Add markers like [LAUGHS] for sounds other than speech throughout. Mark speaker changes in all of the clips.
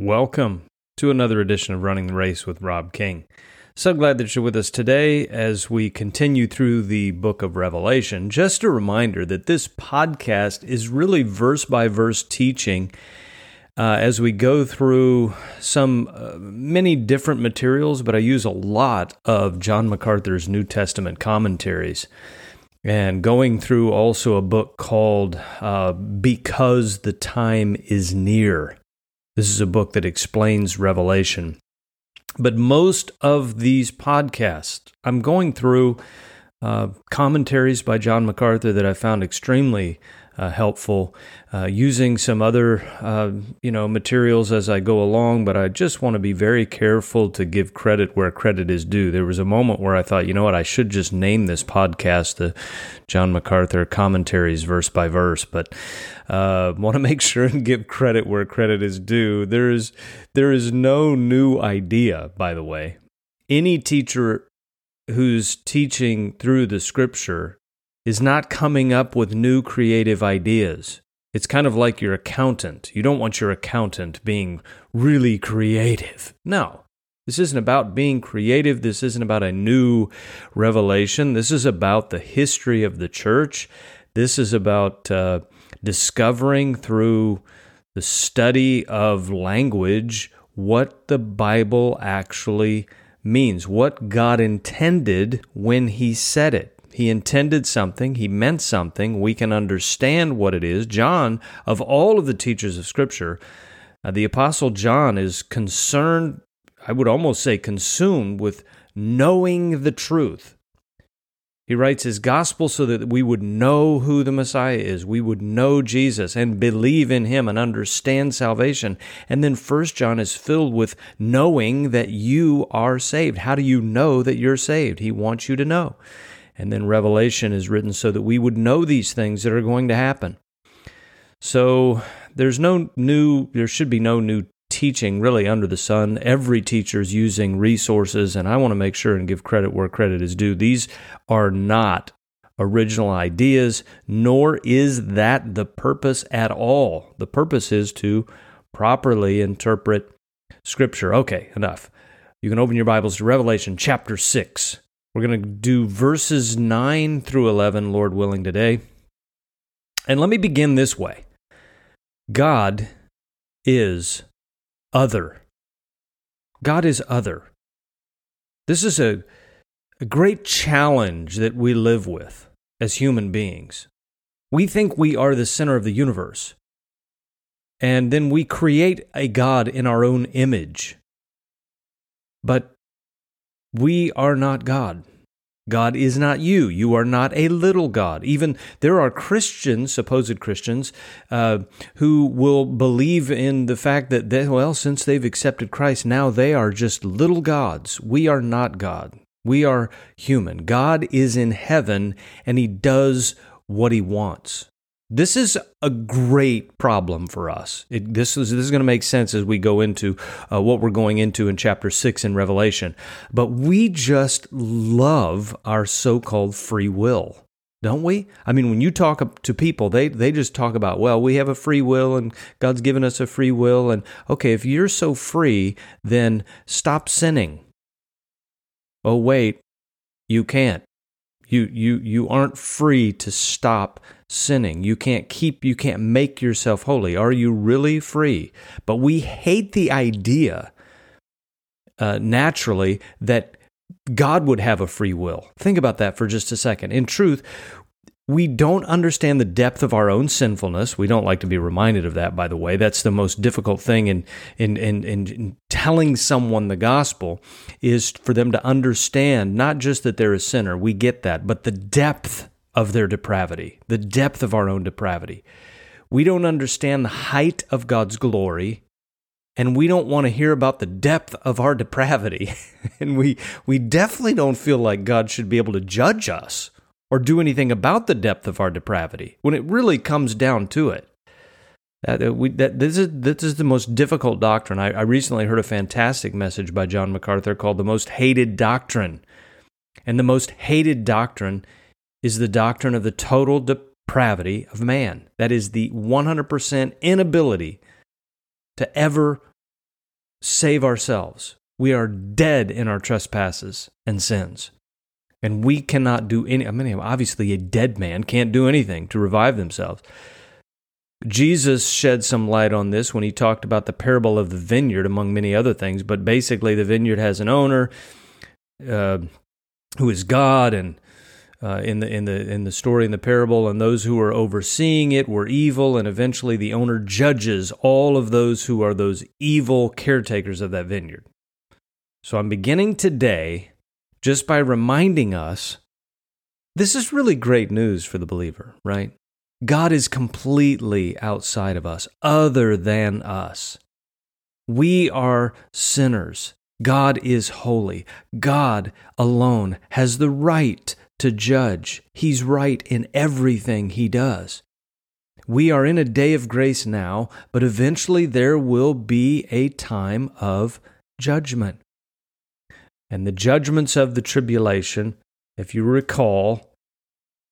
Speaker 1: Welcome to another edition of Running the Race with Rob King. So glad that you're with us today as we continue through the book of Revelation. Just a reminder that this podcast is really verse by verse teaching uh, as we go through some uh, many different materials, but I use a lot of John MacArthur's New Testament commentaries and going through also a book called uh, Because the Time is Near. This is a book that explains Revelation. But most of these podcasts, I'm going through uh, commentaries by John MacArthur that I found extremely uh, helpful, uh, using some other uh, you know materials as I go along. But I just want to be very careful to give credit where credit is due. There was a moment where I thought, you know what, I should just name this podcast the John MacArthur commentaries verse by verse. But uh, [LAUGHS] want to make sure and give credit where credit is due. There is there is no new idea, by the way. Any teacher who's teaching through the scripture is not coming up with new creative ideas. It's kind of like your accountant. You don't want your accountant being really creative. No, this isn't about being creative. This isn't about a new revelation. This is about the history of the church. This is about uh, discovering through the study of language what the Bible actually means, what God intended when He said it. He intended something, he meant something. We can understand what it is. John, of all of the teachers of Scripture, uh, the Apostle John is concerned, I would almost say consumed with knowing the truth. He writes his gospel so that we would know who the Messiah is. We would know Jesus and believe in him and understand salvation. And then first John is filled with knowing that you are saved. How do you know that you're saved? He wants you to know. And then Revelation is written so that we would know these things that are going to happen. So there's no new, there should be no new teaching really under the sun. Every teacher is using resources, and I want to make sure and give credit where credit is due. These are not original ideas, nor is that the purpose at all. The purpose is to properly interpret Scripture. Okay, enough. You can open your Bibles to Revelation chapter 6. We're going to do verses 9 through 11, Lord willing, today. And let me begin this way God is other. God is other. This is a, a great challenge that we live with as human beings. We think we are the center of the universe. And then we create a God in our own image. But we are not God. God is not you. You are not a little God. Even there are Christians, supposed Christians, uh, who will believe in the fact that, they, well, since they've accepted Christ, now they are just little gods. We are not God. We are human. God is in heaven and he does what he wants. This is a great problem for us. It, this is this is going to make sense as we go into uh, what we're going into in chapter six in Revelation. But we just love our so-called free will, don't we? I mean, when you talk to people, they they just talk about, well, we have a free will and God's given us a free will, and okay, if you're so free, then stop sinning. Oh wait, you can't. You you you aren't free to stop sinning. You can't keep, you can't make yourself holy. Are you really free? But we hate the idea uh, naturally that God would have a free will. Think about that for just a second. In truth, we don't understand the depth of our own sinfulness. We don't like to be reminded of that, by the way. That's the most difficult thing in, in, in, in, telling someone the gospel is for them to understand not just that they're a sinner, we get that, but the depth of their depravity, the depth of our own depravity. We don't understand the height of God's glory, and we don't want to hear about the depth of our depravity. [LAUGHS] and we, we definitely don't feel like God should be able to judge us or do anything about the depth of our depravity when it really comes down to it. That, we, that this is this is the most difficult doctrine. I, I recently heard a fantastic message by John MacArthur called "The Most Hated Doctrine," and the most hated doctrine is the doctrine of the total depravity of man. That is the 100% inability to ever save ourselves. We are dead in our trespasses and sins. And we cannot do any, I mean, obviously, a dead man can't do anything to revive themselves. Jesus shed some light on this when he talked about the parable of the vineyard, among many other things. But basically, the vineyard has an owner uh, who is God, and uh, in the in the in the story in the parable, and those who are overseeing it were evil, and eventually the owner judges all of those who are those evil caretakers of that vineyard. So I'm beginning today just by reminding us this is really great news for the believer, right? God is completely outside of us, other than us. We are sinners. God is holy. God alone has the right to judge. He's right in everything he does. We are in a day of grace now, but eventually there will be a time of judgment. And the judgments of the tribulation, if you recall,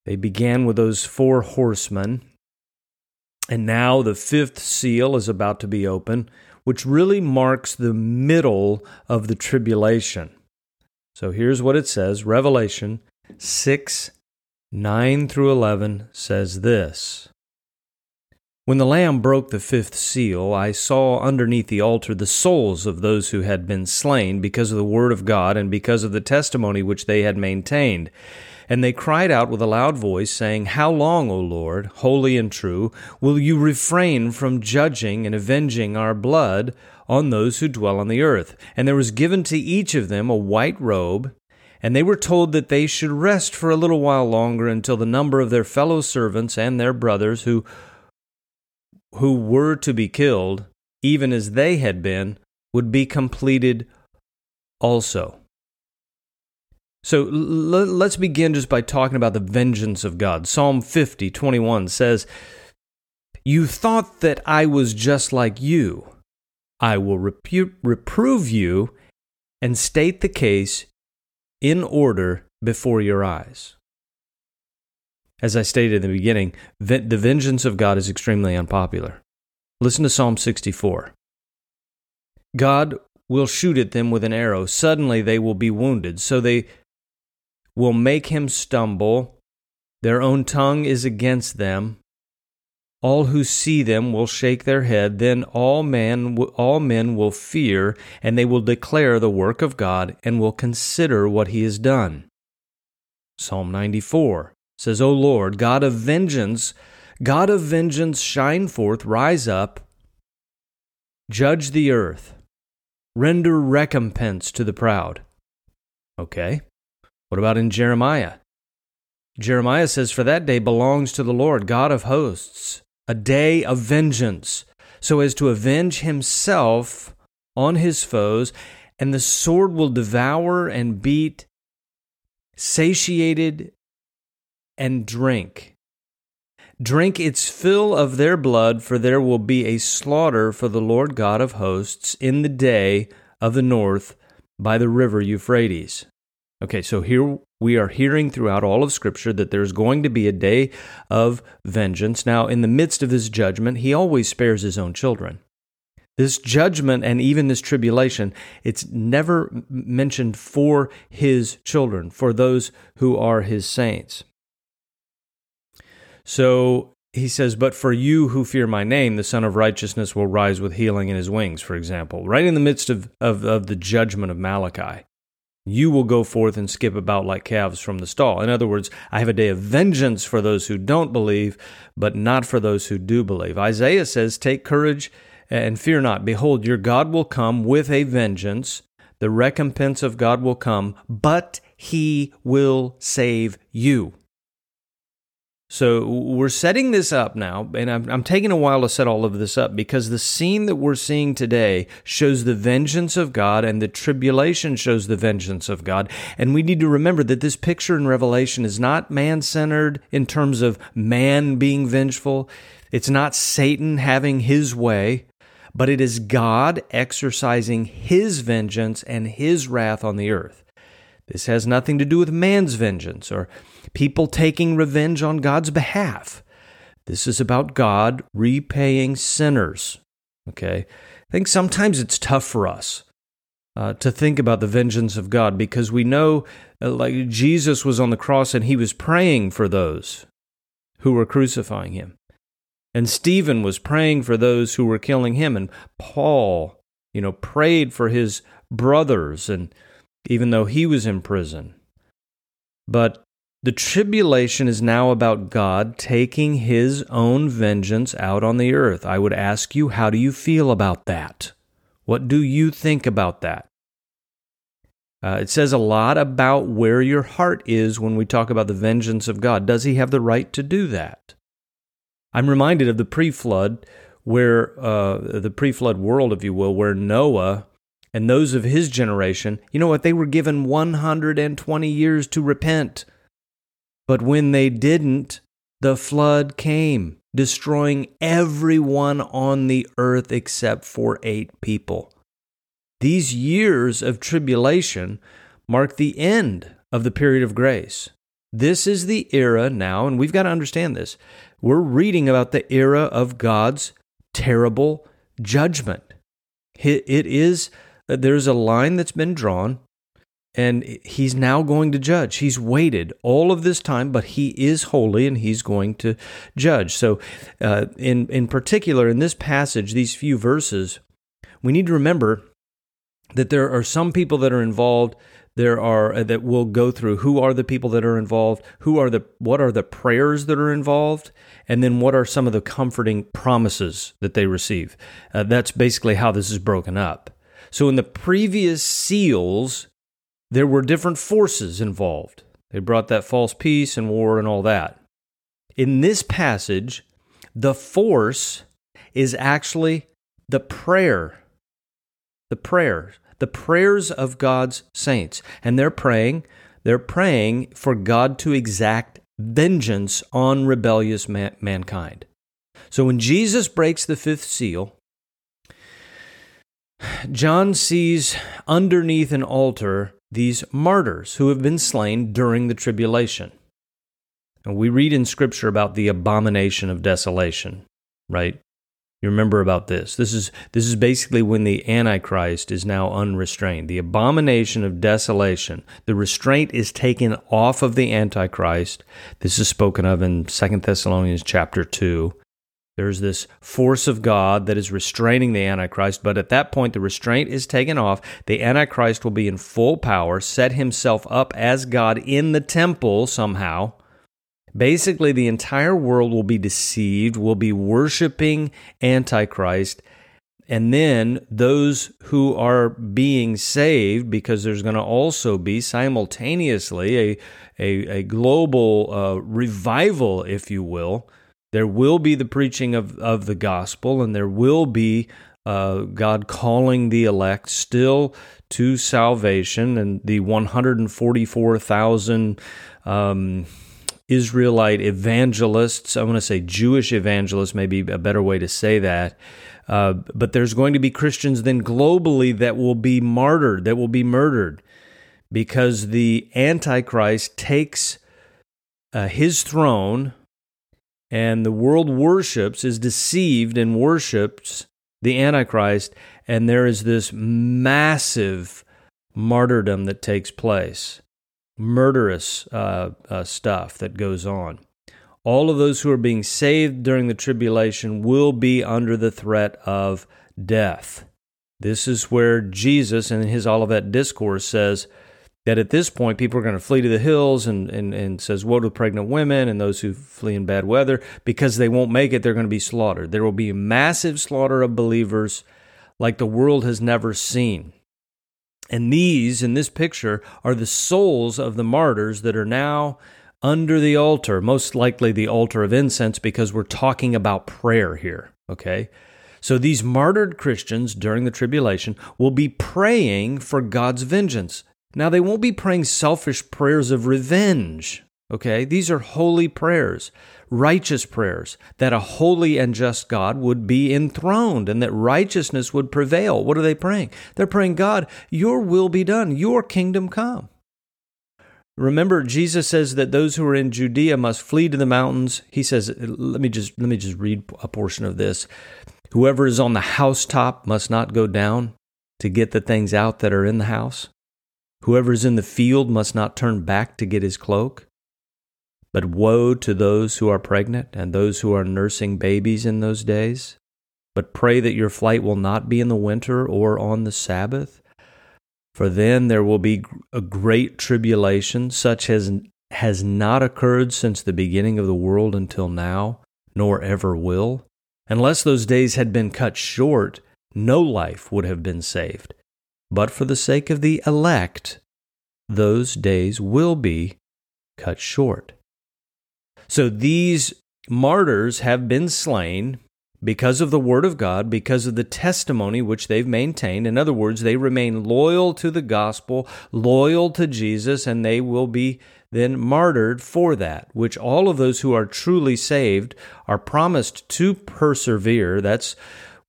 Speaker 1: they began with those four horsemen. And now the fifth seal is about to be opened, which really marks the middle of the tribulation. So here's what it says Revelation 6 9 through 11 says this When the Lamb broke the fifth seal, I saw underneath the altar the souls of those who had been slain because of the word of God and because of the testimony which they had maintained. And they cried out with a loud voice, saying, How long, O Lord, holy and true, will you refrain from judging and avenging our blood on those who dwell on the earth? And there was given to each of them a white robe and they were told that they should rest for a little while longer until the number of their fellow servants and their brothers who who were to be killed even as they had been would be completed also so l- let's begin just by talking about the vengeance of God. Psalm 50, 21 says, You thought that I was just like you. I will repu- reprove you and state the case in order before your eyes. As I stated in the beginning, the vengeance of God is extremely unpopular. Listen to Psalm 64. God will shoot at them with an arrow. Suddenly they will be wounded, so they will make him stumble. Their own tongue is against them. All who see them will shake their head. Then all men, all men will fear, and they will declare the work of God and will consider what he has done. Psalm 94 says, O Lord, God of vengeance, God of vengeance, shine forth, rise up, judge the earth, render recompense to the proud. Okay. What about in Jeremiah? Jeremiah says, For that day belongs to the Lord, God of hosts a day of vengeance, so as to avenge himself on his foes, and the sword will devour and beat, satiated and drink. Drink its fill of their blood, for there will be a slaughter for the Lord God of hosts in the day of the north by the river Euphrates. Okay, so here we are hearing throughout all of Scripture that there's going to be a day of vengeance. Now, in the midst of this judgment, he always spares his own children. This judgment and even this tribulation, it's never mentioned for his children, for those who are his saints. So he says, But for you who fear my name, the Sun of Righteousness will rise with healing in his wings, for example, right in the midst of, of, of the judgment of Malachi you will go forth and skip about like calves from the stall. In other words, I have a day of vengeance for those who don't believe, but not for those who do believe. Isaiah says, Take courage and fear not. Behold, your God will come with a vengeance. The recompense of God will come, but he will save you. So we're setting this up now, and I'm, I'm, taking a while to set all of this up because the scene that we're seeing today shows the vengeance of God, and the tribulation shows the vengeance of God. And we need to remember that this picture in Revelation is not man centered in terms of man being vengeful, it's not Satan having his way, but it is God exercising his vengeance and his wrath on the earth. This has nothing to do with man's vengeance or people taking revenge on God's behalf. This is about God repaying sinners. Okay? I think sometimes it's tough for us uh, to think about the vengeance of God because we know, uh, like Jesus was on the cross and he was praying for those who were crucifying him. And Stephen was praying for those who were killing him. And Paul, you know, prayed for his brothers, and even though he was in prison. But the tribulation is now about God taking his own vengeance out on the earth. I would ask you, how do you feel about that? What do you think about that? Uh, it says a lot about where your heart is when we talk about the vengeance of God. Does he have the right to do that? I'm reminded of the pre flood, where uh, the pre flood world, if you will, where Noah and those of his generation, you know what? They were given 120 years to repent. But when they didn't, the flood came destroying everyone on the earth except for eight people. These years of tribulation mark the end of the period of grace. This is the era now, and we've got to understand this. We're reading about the era of God's terrible judgment. It is, there's a line that's been drawn and he's now going to judge. He's waited all of this time, but he is holy and he's going to judge. So, uh, in in particular, in this passage, these few verses, we need to remember that there are some people that are involved. There are uh, that will go through who are the people that are involved, who are the what are the prayers that are involved, and then what are some of the comforting promises that they receive. Uh, that's basically how this is broken up. So in the previous seals, there were different forces involved. They brought that false peace and war and all that. In this passage, the force is actually the prayer. The prayer, the prayers of God's saints. And they're praying, they're praying for God to exact vengeance on rebellious man- mankind. So when Jesus breaks the fifth seal, John sees underneath an altar these martyrs who have been slain during the tribulation. And we read in Scripture about the abomination of desolation, right? You remember about this. This is this is basically when the Antichrist is now unrestrained. The abomination of desolation. The restraint is taken off of the Antichrist. This is spoken of in Second Thessalonians chapter 2. There's this force of God that is restraining the Antichrist, but at that point, the restraint is taken off. The Antichrist will be in full power, set himself up as God in the temple somehow. Basically, the entire world will be deceived, will be worshiping Antichrist. And then those who are being saved, because there's going to also be simultaneously a, a, a global uh, revival, if you will there will be the preaching of, of the gospel, and there will be uh, God calling the elect still to salvation, and the 144,000 um, Israelite evangelists, I want to say Jewish evangelists, maybe a better way to say that. Uh, but there's going to be Christians then globally that will be martyred, that will be murdered, because the Antichrist takes uh, his throne and the world worships, is deceived and worships the Antichrist, and there is this massive martyrdom that takes place, murderous uh, uh, stuff that goes on. All of those who are being saved during the tribulation will be under the threat of death. This is where Jesus, in his Olivet Discourse, says, that at this point people are going to flee to the hills and, and, and says woe to pregnant women and those who flee in bad weather because they won't make it they're going to be slaughtered. There will be a massive slaughter of believers like the world has never seen. And these in this picture are the souls of the martyrs that are now under the altar most likely the altar of incense because we're talking about prayer here okay? So these martyred Christians during the tribulation will be praying for God's vengeance. Now, they won't be praying selfish prayers of revenge, okay? These are holy prayers, righteous prayers, that a holy and just God would be enthroned and that righteousness would prevail. What are they praying? They're praying, God, your will be done, your kingdom come. Remember, Jesus says that those who are in Judea must flee to the mountains. He says, let me just let me just read a portion of this. Whoever is on the housetop must not go down to get the things out that are in the house. Whoever is in the field must not turn back to get his cloak. But woe to those who are pregnant and those who are nursing babies in those days. But pray that your flight will not be in the winter or on the Sabbath. For then there will be a great tribulation, such as has not occurred since the beginning of the world until now, nor ever will. Unless those days had been cut short, no life would have been saved. But for the sake of the elect, those days will be cut short. So these martyrs have been slain because of the Word of God, because of the testimony which they've maintained. In other words, they remain loyal to the gospel, loyal to Jesus, and they will be then martyred for that, which all of those who are truly saved are promised to persevere. That's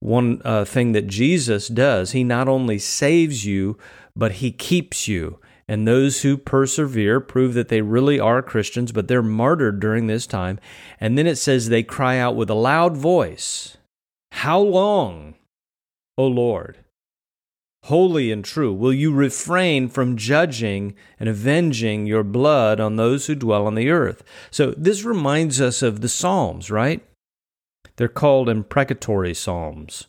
Speaker 1: one uh, thing that Jesus does. He not only saves you, but he keeps you. And those who persevere prove that they really are Christians, but they're martyred during this time. And then it says they cry out with a loud voice, How long, O Lord? Holy and true, will you refrain from judging and avenging your blood on those who dwell on the earth? So this reminds us of the Psalms, right? They're called imprecatory psalms.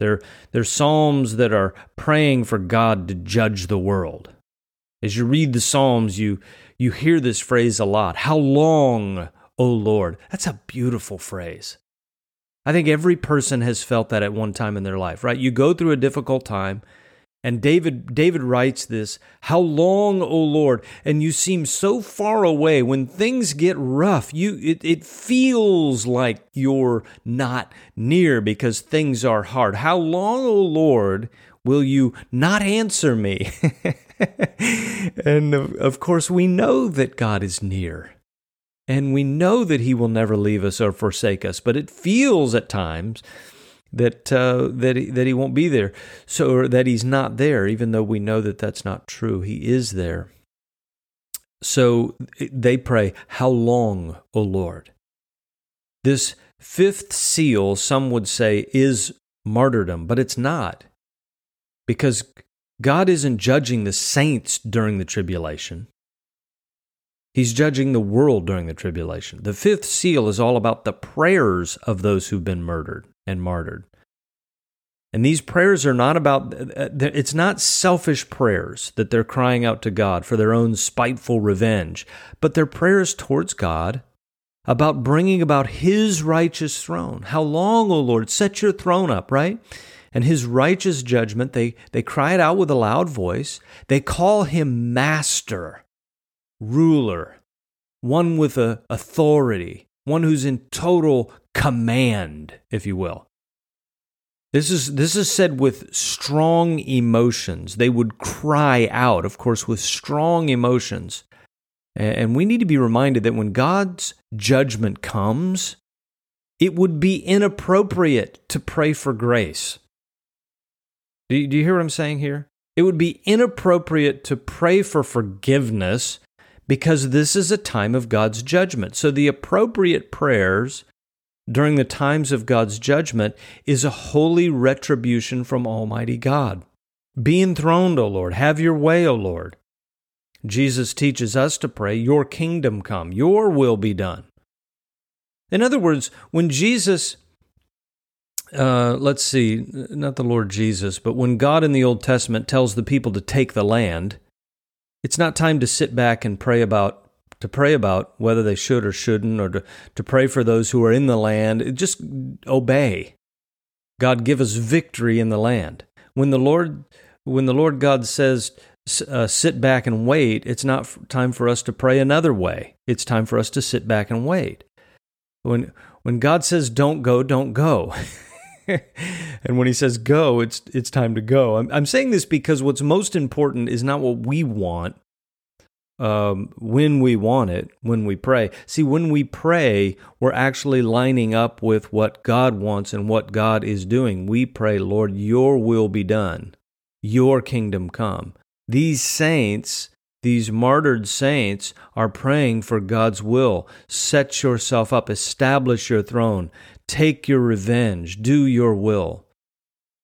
Speaker 1: They're, they're psalms that are praying for God to judge the world. As you read the Psalms, you, you hear this phrase a lot How long, O Lord? That's a beautiful phrase. I think every person has felt that at one time in their life, right? You go through a difficult time and David David writes this, "How long, O Lord?" And you seem so far away when things get rough. You it, it feels like you're not near because things are hard. How long, O Lord, will you not answer me? [LAUGHS] and of, of course, we know that God is near. And we know that he will never leave us or forsake us, but it feels at times that uh, that he, that he won't be there, so or that he's not there, even though we know that that's not true. He is there. So they pray, "How long, O Lord?" This fifth seal, some would say, is martyrdom, but it's not, because God isn't judging the saints during the tribulation. He's judging the world during the tribulation. The fifth seal is all about the prayers of those who've been murdered and martyred. And these prayers are not about, uh, it's not selfish prayers that they're crying out to God for their own spiteful revenge, but they're prayers towards God about bringing about His righteous throne. How long, O Lord? Set your throne up, right? And His righteous judgment, they, they cry it out with a loud voice. They call Him Master, Ruler, one with a authority, one who's in total command, if you will. This is this is said with strong emotions. They would cry out, of course, with strong emotions. And we need to be reminded that when God's judgment comes, it would be inappropriate to pray for grace. Do you, do you hear what I'm saying here? It would be inappropriate to pray for forgiveness because this is a time of God's judgment. So the appropriate prayers during the times of God's judgment is a holy retribution from Almighty God. Be enthroned, O Lord. Have your way, O Lord. Jesus teaches us to pray, Your kingdom come, Your will be done. In other words, when Jesus, uh, let's see, not the Lord Jesus, but when God in the Old Testament tells the people to take the land, it's not time to sit back and pray about to pray about whether they should or shouldn't, or to, to pray for those who are in the land. Just obey. God give us victory in the land. When the Lord, when the Lord God says, uh, sit back and wait, it's not time for us to pray another way. It's time for us to sit back and wait. When when God says don't go, don't go. [LAUGHS] and when he says go, it's it's time to go. I'm, I'm saying this because what's most important is not what we want, um, when we want it, when we pray. See, when we pray, we're actually lining up with what God wants and what God is doing. We pray, Lord, your will be done, your kingdom come. These saints, these martyred saints, are praying for God's will. Set yourself up, establish your throne, take your revenge, do your will.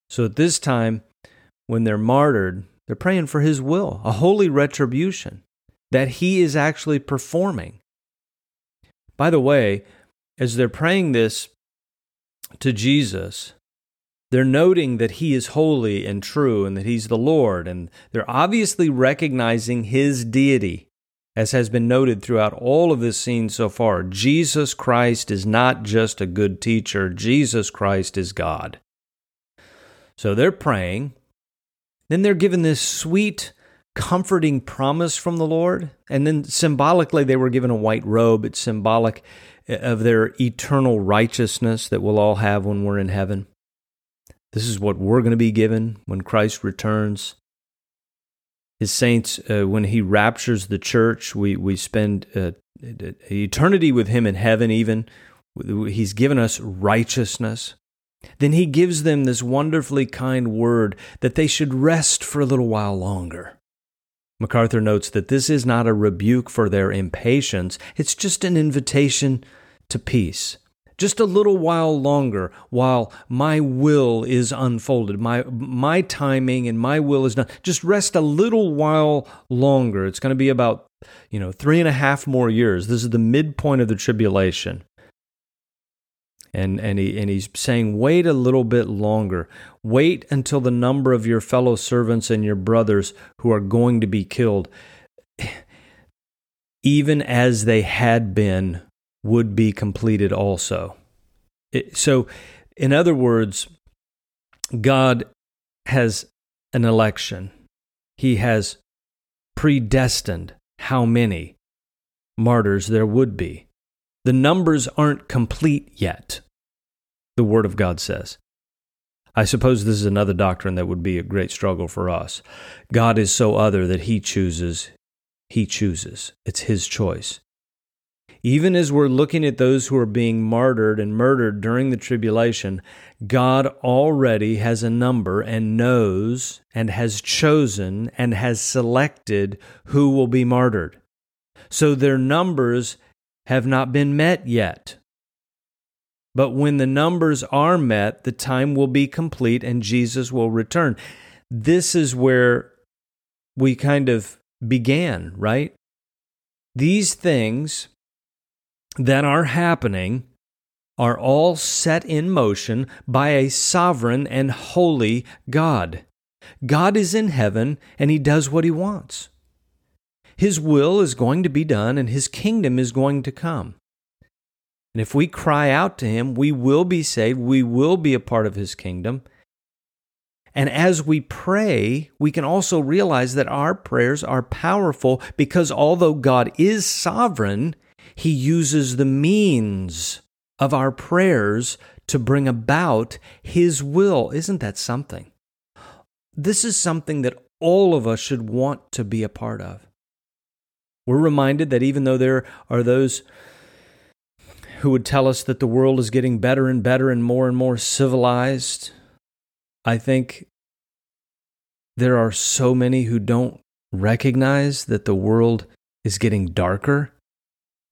Speaker 1: So at this time, when they're martyred, they're praying for his will, a holy retribution that he is actually performing. By the way, as they're praying this to Jesus, they're noting that he is holy and true and that he's the Lord, and they're obviously recognizing his deity, as has been noted throughout all of this scene so far. Jesus Christ is not just a good teacher, Jesus Christ is God. So they're praying. Then they're given this sweet, comforting promise from the Lord. And then symbolically, they were given a white robe. It's symbolic of their eternal righteousness that we'll all have when we're in heaven. This is what we're going to be given when Christ returns. His saints, uh, when he raptures the church, we, we spend uh, eternity with him in heaven, even. He's given us righteousness. Then he gives them this wonderfully kind word that they should rest for a little while longer. MacArthur notes that this is not a rebuke for their impatience, it's just an invitation to peace just a little while longer while my will is unfolded. My, my timing and my will is done. Just rest a little while longer. It's going to be about, you know, three and a half more years. This is the midpoint of the tribulation. And, and, he, and he's saying, wait a little bit longer. Wait until the number of your fellow servants and your brothers who are going to be killed, [SIGHS] even as they had been would be completed also. It, so, in other words, God has an election, He has predestined how many martyrs there would be. The numbers aren't complete yet, the Word of God says. I suppose this is another doctrine that would be a great struggle for us. God is so other that He chooses. He chooses. It's His choice even as we're looking at those who are being martyred and murdered during the tribulation, God already has a number and knows and has chosen and has selected who will be martyred. So their numbers have not been met yet. But when the numbers are met, the time will be complete and Jesus will return. This is where we kind of began, right? These things that are happening are all set in motion by a sovereign and holy God. God is in heaven and he does what he wants. His will is going to be done and his kingdom is going to come. And if we cry out to him, we will be saved, we will be a part of his kingdom. And as we pray, we can also realize that our prayers are powerful because although God is sovereign, he uses the means of our prayers to bring about His will. Isn't that something? This is something that all of us should want to be a part of. We're reminded that even though there are those who would tell us that the world is getting better and better and more and more civilized, I think there are so many who don't recognize that the world is getting darker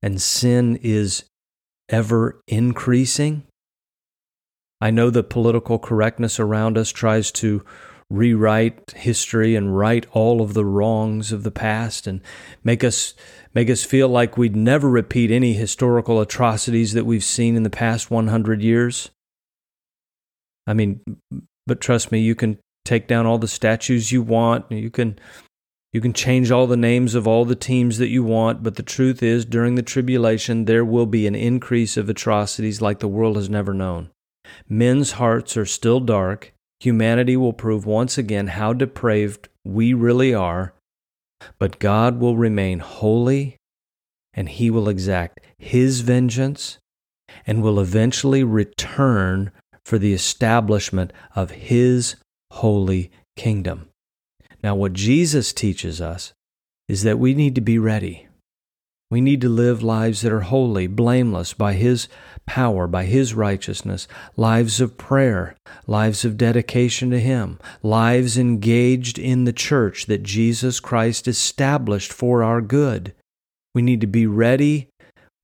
Speaker 1: and sin is ever increasing. I know the political correctness around us tries to rewrite history and right all of the wrongs of the past and make us make us feel like we'd never repeat any historical atrocities that we've seen in the past 100 years. I mean, but trust me, you can take down all the statues you want, you can you can change all the names of all the teams that you want, but the truth is, during the tribulation, there will be an increase of atrocities like the world has never known. Men's hearts are still dark. Humanity will prove once again how depraved we really are, but God will remain holy and he will exact his vengeance and will eventually return for the establishment of his holy kingdom. Now, what Jesus teaches us is that we need to be ready. We need to live lives that are holy, blameless by His power, by His righteousness, lives of prayer, lives of dedication to Him, lives engaged in the church that Jesus Christ established for our good. We need to be ready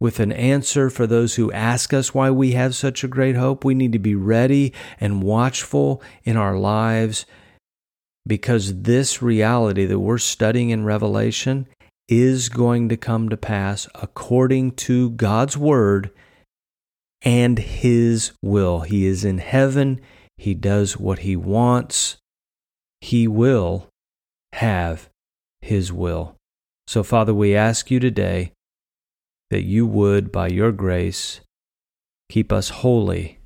Speaker 1: with an answer for those who ask us why we have such a great hope. We need to be ready and watchful in our lives because this reality that we're studying in Revelation is going to come to pass according to God's word and His will. He is in heaven, He does what He wants, He will have His will. So, Father, we ask you today that you would, by your grace, keep us holy.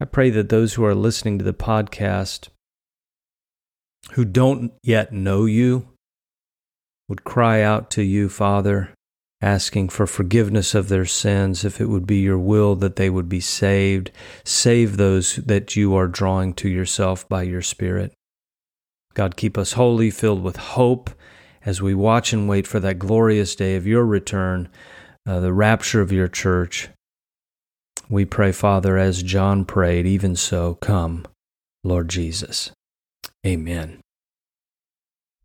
Speaker 1: I pray that those who are listening to the podcast who don't yet know you would cry out to you, Father, asking for forgiveness of their sins, if it would be your will that they would be saved. Save those that you are drawing to yourself by your Spirit. God, keep us holy, filled with hope as we watch and wait for that glorious day of your return, uh, the rapture of your church. We pray, Father, as John prayed, even so, come, Lord Jesus. Amen.